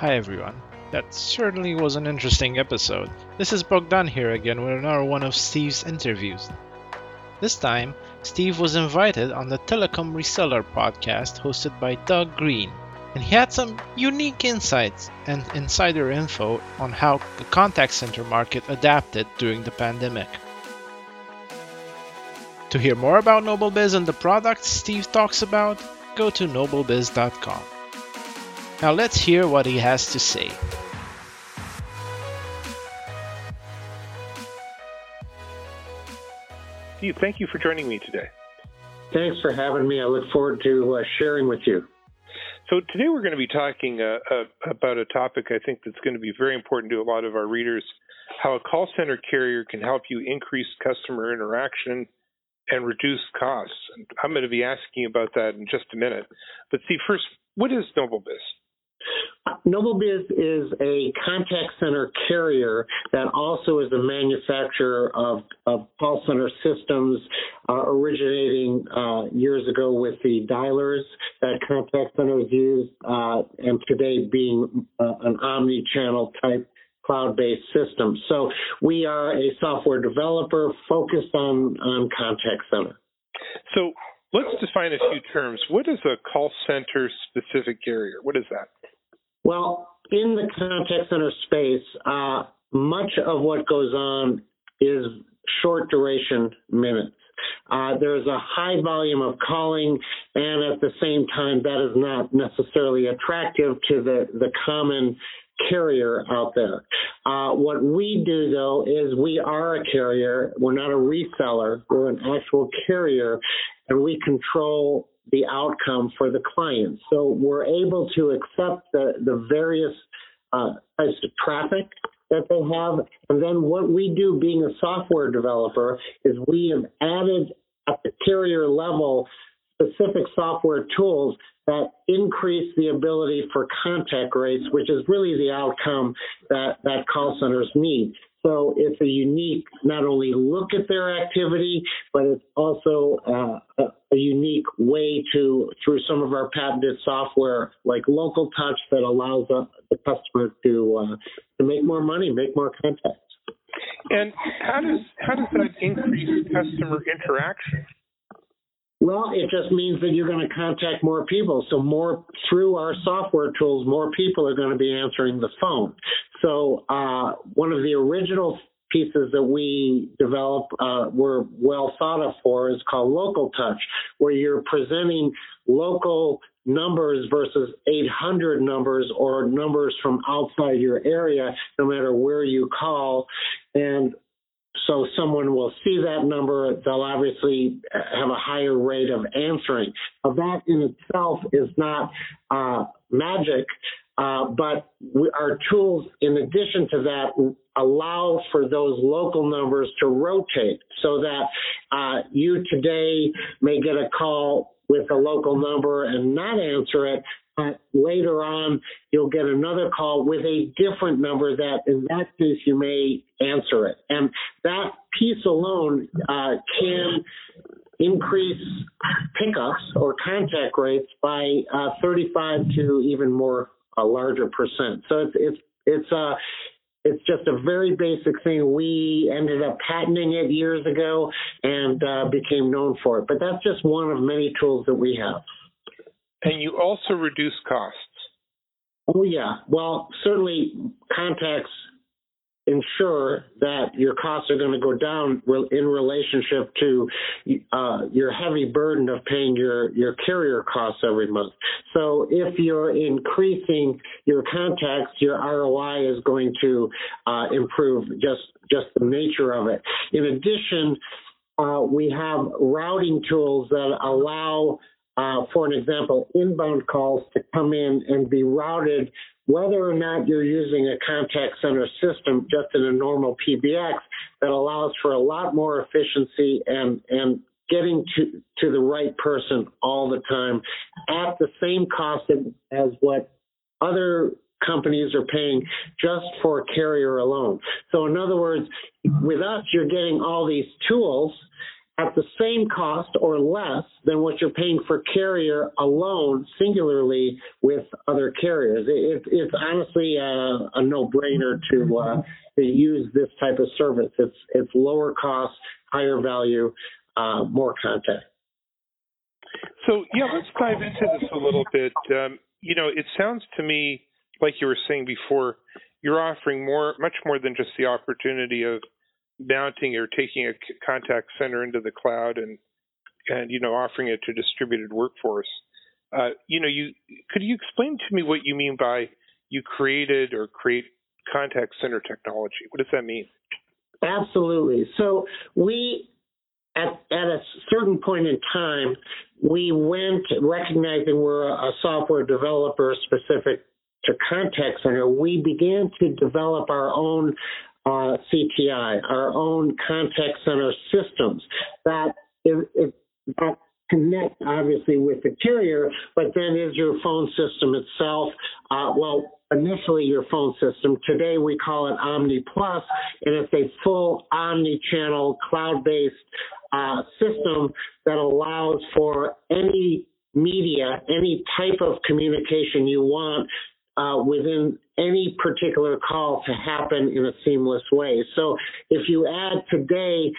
Hi everyone. That certainly was an interesting episode. This is Bogdan here again with another one of Steve's interviews. This time, Steve was invited on the Telecom Reseller podcast hosted by Doug Green, and he had some unique insights and insider info on how the contact center market adapted during the pandemic. To hear more about NobelBiz and the products Steve talks about, go to nobelbiz.com. Now let's hear what he has to say. Steve, thank you for joining me today. Thanks for having me. I look forward to uh, sharing with you. So today we're going to be talking uh, uh, about a topic I think that's going to be very important to a lot of our readers: how a call center carrier can help you increase customer interaction and reduce costs. I'm going to be asking about that in just a minute. But see, first, what is NobelBiz? NobelBiz is a contact center carrier that also is a manufacturer of, of call center systems uh, originating uh, years ago with the dialers that contact centers use, uh, and today being uh, an omni-channel type cloud-based system. So we are a software developer focused on, on contact center. So let's define a few terms. What is a call center specific carrier? What is that? Well, in the contact center space, uh, much of what goes on is short duration minutes. Uh, there's a high volume of calling, and at the same time, that is not necessarily attractive to the, the common carrier out there. Uh, what we do though is we are a carrier. We're not a reseller. We're an actual carrier and we control the outcome for the client. So we're able to accept the, the various uh, types of traffic that they have. And then what we do being a software developer is we have added at the carrier level specific software tools that increase the ability for contact rates, which is really the outcome that, that call centers need. So it's a unique, not only look at their activity, but it's also uh, a, a, unique way to, through some of our patented software like Local Touch, that allows uh, the customer to uh, to make more money, make more contacts. And how does how does that increase customer interaction? Well, it just means that you're going to contact more people. So more through our software tools, more people are going to be answering the phone. So uh, one of the original pieces that we developed uh, were well thought of for is called local touch, where you're presenting local numbers versus 800 numbers or numbers from outside your area, no matter where you call. And so someone will see that number. They'll obviously have a higher rate of answering. Now, that in itself is not uh, magic, uh, but we, our tools, in addition to that, allow for those local numbers to rotate so that uh, you today may get a call with a local number and not answer it, but later on you'll get another call with a different number that in that case you may answer it. And that piece alone uh, can increase pickups or contact rates by uh, 35 to even more a larger percent. So it's it's it's uh it's just a very basic thing. We ended up patenting it years ago and uh, became known for it. But that's just one of many tools that we have. And you also reduce costs. Oh, yeah. Well, certainly contacts ensure that your costs are going to go down in relationship to uh, your heavy burden of paying your, your carrier costs every month. So if you're increasing your contacts, your ROI is going to uh, improve just just the nature of it. In addition, uh, we have routing tools that allow uh, for an example, inbound calls to come in and be routed, whether or not you're using a contact center system just in a normal PBX, that allows for a lot more efficiency and, and getting to, to the right person all the time at the same cost as what other companies are paying just for carrier alone. So in other words, with us, you're getting all these tools at the same cost or less than what you're paying for carrier alone, singularly with other carriers. It, it's honestly a, a no-brainer to uh, to use this type of service. It's it's lower cost, higher value, uh, more content. So yeah, let's dive into this a little bit. Um, you know, it sounds to me like you were saying before, you're offering more, much more than just the opportunity of mounting or taking a contact center into the cloud and and you know offering it to distributed workforce. Uh, you know, you could you explain to me what you mean by you created or create contact center technology? What does that mean? Absolutely. So we at, at a certain point in time, we went recognizing we're a software developer specific to contact center. We began to develop our own uh, CTI, our own contact center systems that, it, it, that connect obviously with the carrier, but then is your phone system itself. Uh, well, initially your phone system. Today we call it Omni Plus, and it's a full omni-channel cloud-based uh, system that allows for any media, any type of communication you want uh, within any particular call to happen in a seamless way. So if you add today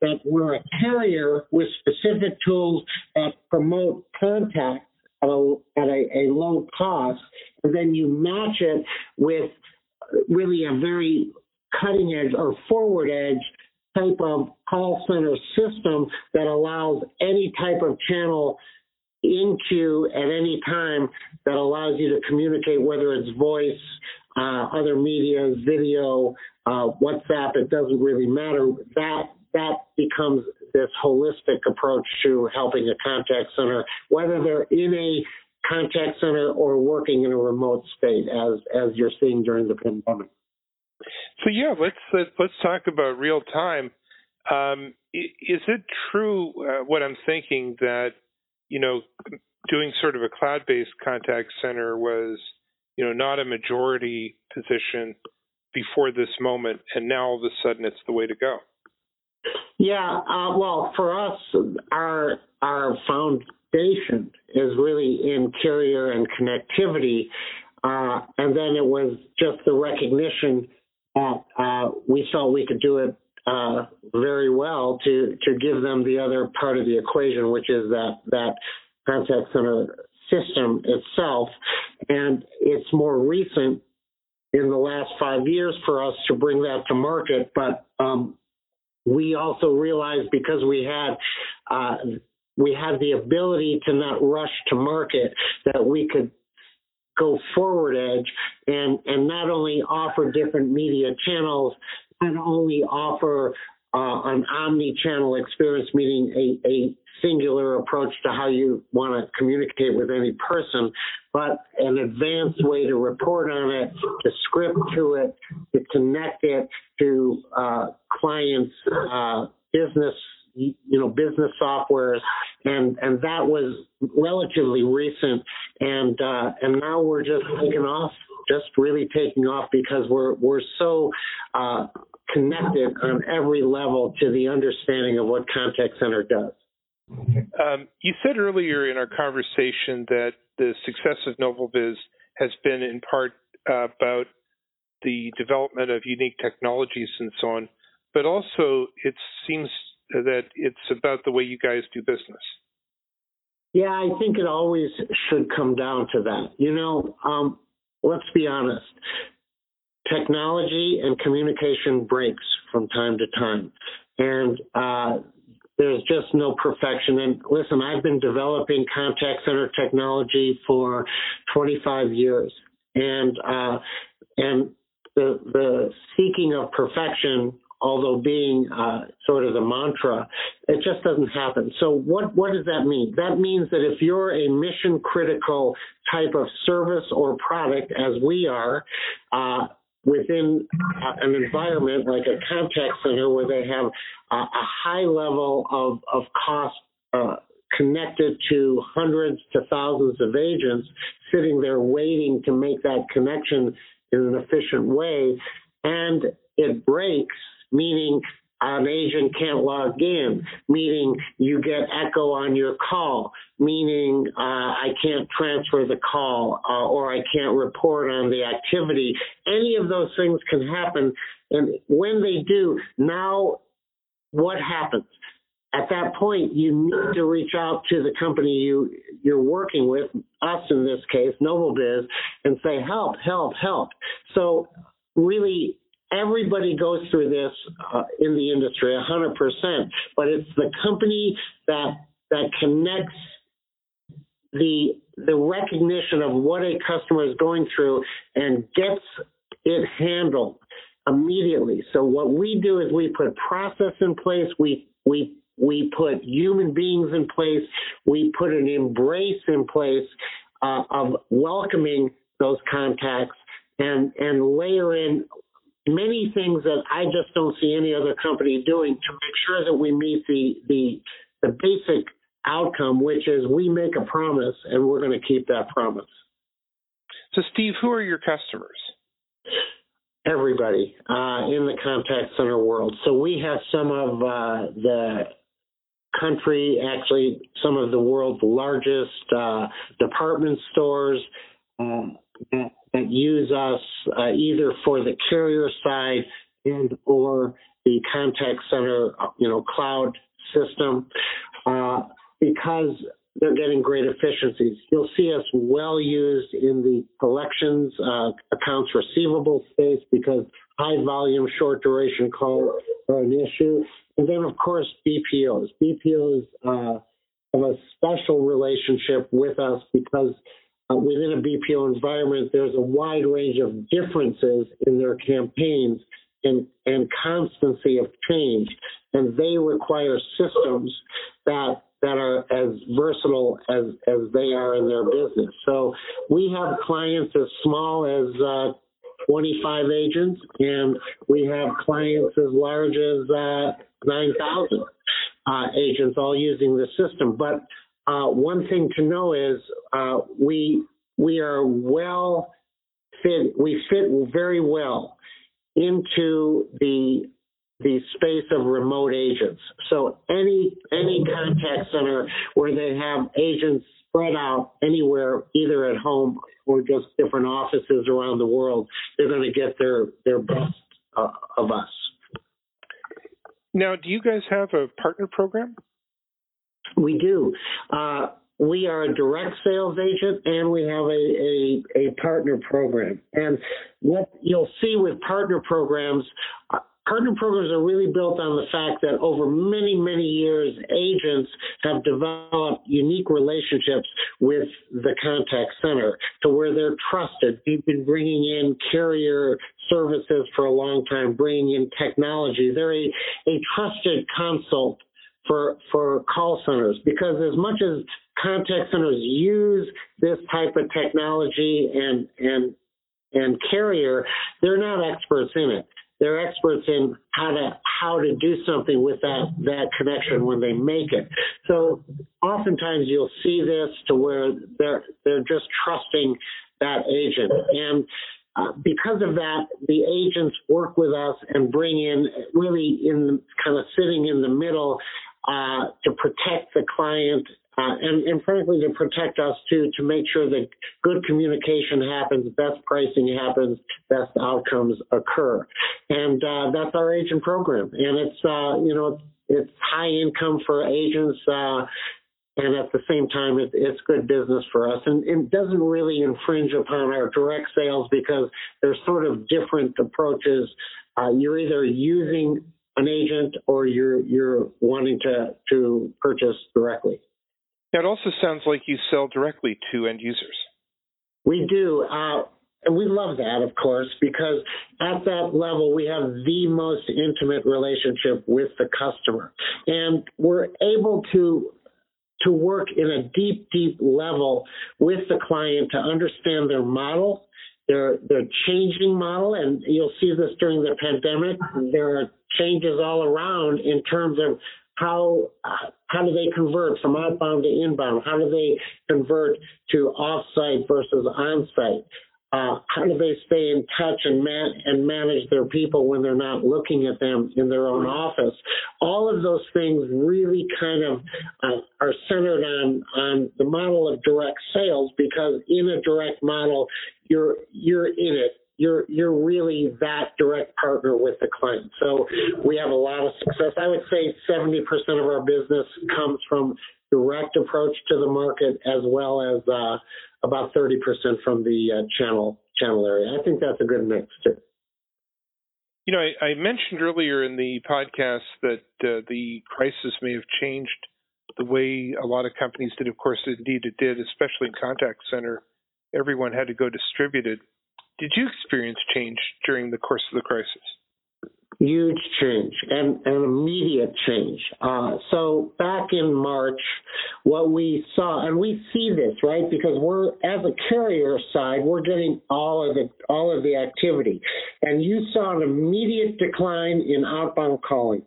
that we're a carrier with specific tools that promote contact at a, at a, a low cost, and then you match it with really a very cutting edge or forward edge type of call center system that allows any type of channel into at any time that allows you to communicate, whether it's voice, uh, other media, video, uh, WhatsApp, it doesn't really matter. That that becomes this holistic approach to helping a contact center, whether they're in a contact center or working in a remote state, as as you're seeing during the pandemic. So yeah, let's let's talk about real time. Um, is it true uh, what I'm thinking that you know, doing sort of a cloud-based contact center was, you know, not a majority position before this moment, and now all of a sudden it's the way to go. Yeah, uh, well, for us, our our foundation is really in carrier and connectivity, uh, and then it was just the recognition that uh, we thought we could do it uh, very well to to give them the other part of the equation, which is that that contact center system itself. And it's more recent in the last five years for us to bring that to market, but um, we also realized because we had uh, we had the ability to not rush to market that we could go forward edge and and not only offer different media channels not only offer uh, an omni-channel experience, meaning a, a singular approach to how you want to communicate with any person, but an advanced way to report on it, to script to it, to connect it to uh, clients' uh, business, you know, business softwares, and and that was relatively recent, and uh, and now we're just taking off, just really taking off because we're we're so uh, connected on every level to the understanding of what contact center does. Um, you said earlier in our conversation that the success of NobelBiz has been in part uh, about the development of unique technologies and so on, but also it seems that it's about the way you guys do business. Yeah, I think it always should come down to that. You know, um, let's be honest technology and communication breaks from time to time. And uh, there's just no perfection. And listen, I've been developing contact center technology for 25 years. And, uh, and the, the seeking of perfection although being uh, sort of the mantra, it just doesn't happen. So what what does that mean? That means that if you're a mission critical type of service or product, as we are, uh, within uh, an environment like a contact center where they have a, a high level of, of cost uh, connected to hundreds to thousands of agents sitting there waiting to make that connection in an efficient way. And it breaks, meaning an agent can't log in, meaning you get echo on your call, meaning uh, I can't transfer the call uh, or I can't report on the activity. Any of those things can happen. And when they do, now what happens? At that point, you need to reach out to the company you, you're working with, us in this case, NobelBiz, and say, help, help, help. So really everybody goes through this uh, in the industry 100% but it's the company that that connects the the recognition of what a customer is going through and gets it handled immediately. So what we do is we put process in place we we we put human beings in place we put an embrace in place uh, of welcoming those contacts and and layer in many things that I just don't see any other company doing to make sure that we meet the the the basic outcome, which is we make a promise and we're going to keep that promise. So, Steve, who are your customers? Everybody uh, in the contact center world. So we have some of uh, the country, actually, some of the world's largest uh, department stores. Uh, that use us uh, either for the carrier side and or the contact center, you know, cloud system, uh, because they're getting great efficiencies. You'll see us well used in the collections, uh, accounts receivable space because high volume, short duration calls are an issue. And then, of course, BPOs. BPOs uh, have a special relationship with us because within a BPO environment, there's a wide range of differences in their campaigns and, and constancy of change. And they require systems that that are as versatile as, as they are in their business. So we have clients as small as uh, 25 agents, and we have clients as large as uh, 9,000 uh, agents all using the system. But uh, one thing to know is uh, we we are well fit. We fit very well into the the space of remote agents. So any any contact center where they have agents spread out anywhere, either at home or just different offices around the world, they're going to get their their best uh, of us. Now, do you guys have a partner program? We do. Uh, we are a direct sales agent and we have a, a, a partner program. And what you'll see with partner programs, uh, partner programs are really built on the fact that over many, many years, agents have developed unique relationships with the contact center to where they're trusted. We've been bringing in carrier services for a long time, bringing in technology. They're a, a trusted consult for for call centers because as much as contact centers use this type of technology and and and carrier, they're not experts in it. They're experts in how to how to do something with that that connection when they make it. So oftentimes you'll see this to where they're they're just trusting that agent and uh, because of that, the agents work with us and bring in really in kind of sitting in the middle uh, to protect the client uh, and, and, frankly to protect us too, to make sure that good communication happens, best pricing happens, best outcomes occur, and uh, that's our agent program. And it's uh, you know it's high income for agents. Uh, and at the same time, it, it's good business for us, and it doesn't really infringe upon our direct sales because there's sort of different approaches. Uh, you're either using an agent or you're you're wanting to to purchase directly. It also sounds like you sell directly to end users. We do. Uh, and we love that, of course, because at that level, we have the most intimate relationship with the customer. And we're able to to work in a deep, deep level with the client to understand their model, their their changing model, and you'll see this during the pandemic. There are changes all around in terms of how how do they convert from outbound to inbound? How do they convert to offsite versus onsite? uh, how do they stay in touch and man- and manage their people when they're not looking at them in their own office? All of those things really kind of uh, are centered on on the model of direct sales because in a direct model, you're you're in it you're you're really that direct partner with the client. So we have a lot of success. I would say 70% of our business comes from direct approach to the market as well as uh, about 30% from the uh, channel channel area. I think that's a good mix too. You know, I, I mentioned earlier in the podcast that uh, the crisis may have changed the way a lot of companies did. Of course, indeed it did, especially in contact center. Everyone had to go distributed. Did you experience change during the course of the crisis? Huge change and an immediate change. Uh, so back in March, what we saw, and we see this right because we're as a carrier side, we're getting all of the all of the activity, and you saw an immediate decline in outbound calling,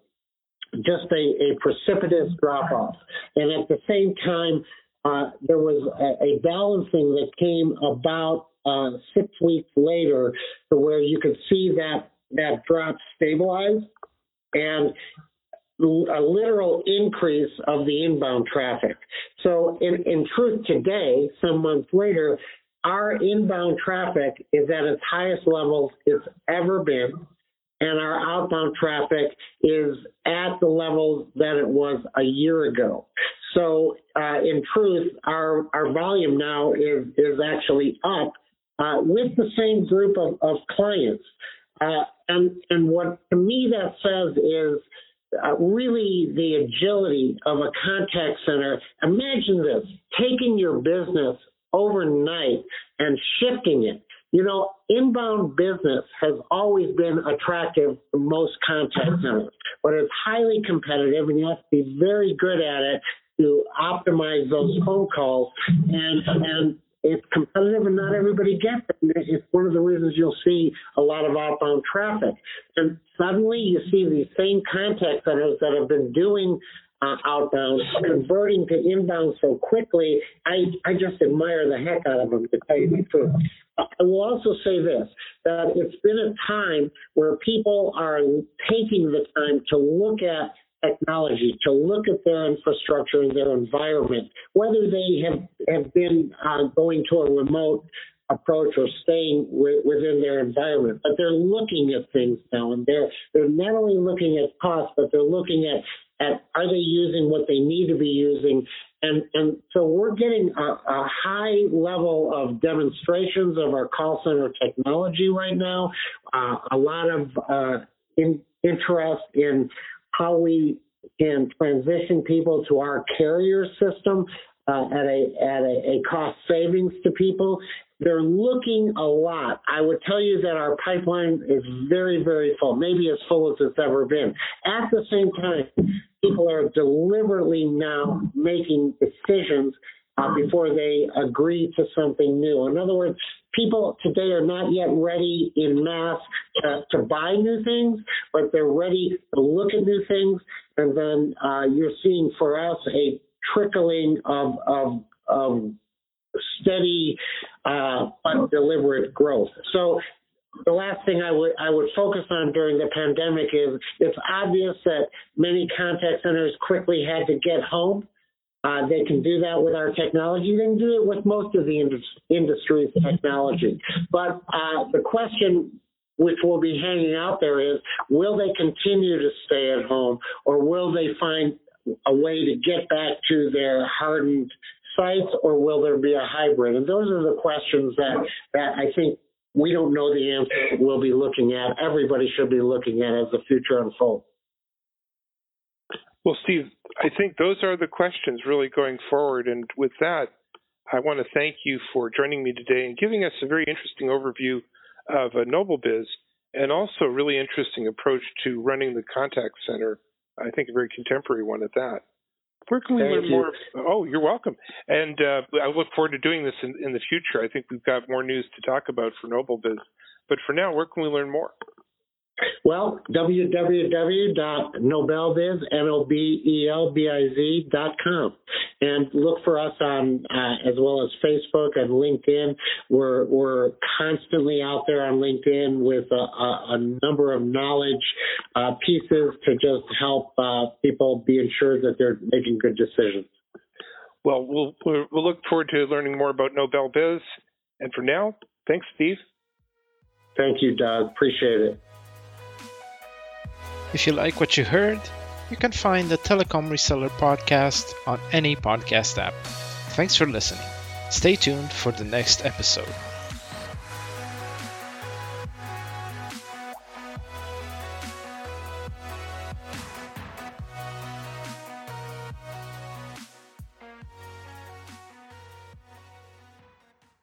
just a, a precipitous drop off, and at the same time, uh, there was a, a balancing that came about uh, six weeks later to where you could see that that drop stabilize and a literal increase of the inbound traffic. So in, in truth today, some months later, our inbound traffic is at its highest levels it's ever been and our outbound traffic is at the levels that it was a year ago. So, uh, in truth, our our volume now is is actually up uh, with the same group of, of clients. Uh, and, and what to me that says is uh, really the agility of a contact center. Imagine this taking your business overnight and shifting it. You know, inbound business has always been attractive to most contact centers, but it's highly competitive and you have to be very good at it to optimize those phone calls and and it's competitive and not everybody gets it. It's one of the reasons you'll see a lot of outbound traffic. And suddenly you see these same contact centers that have been doing uh, outbound converting to inbound so quickly. I, I just admire the heck out of them, to tell you the truth. I will also say this that it's been a time where people are taking the time to look at technology to look at their infrastructure and their environment, whether they have, have been uh, going to a remote approach or staying w- within their environment. But they're looking at things now, and they're they're not only looking at cost, but they're looking at at are they using what they need to be using. And, and so we're getting a, a high level of demonstrations of our call center technology right now, uh, a lot of uh, in, interest in how we can transition people to our carrier system uh, at a at a, a, cost savings to people. They're looking a lot. I would tell you that our pipeline is very very full, maybe as full as it's ever been. At the same time, people are deliberately now making decisions uh, before they agree to something new. In other words, people today are not yet ready in mass uh, to buy new things, but they're ready to look at new things. And then uh, you're seeing for us a trickling of, of, of steady uh, but deliberate growth. So the last thing I would I would focus on during the pandemic is it's obvious that many contact centers quickly had to get home uh, they can do that with our technology. They can do it with most of the indus- industry's technology. But uh, the question which will be hanging out there is will they continue to stay at home or will they find a way to get back to their hardened sites or will there be a hybrid? And those are the questions that, that I think we don't know the answer we'll be looking at. Everybody should be looking at as the future unfolds. Well, Steve, I think those are the questions really going forward. And with that, I want to thank you for joining me today and giving us a very interesting overview of a NobelBiz and also a really interesting approach to running the contact center. I think a very contemporary one at that. Where can we Thank learn you. more? Oh, you're welcome. And uh, I look forward to doing this in, in the future. I think we've got more news to talk about for NobelBiz. But for now, where can we learn more? Well, www.nobelbiz, And look for us on, uh, as well as Facebook and LinkedIn. We're, we're constantly out there on LinkedIn with a, a, a number of knowledge uh, pieces to just help uh, people be ensured that they're making good decisions. Well, we'll, we'll look forward to learning more about NobelBiz. And for now, thanks, Steve. Thank you, Doug. Appreciate it. If you like what you heard, you can find the Telecom Reseller podcast on any podcast app. Thanks for listening. Stay tuned for the next episode.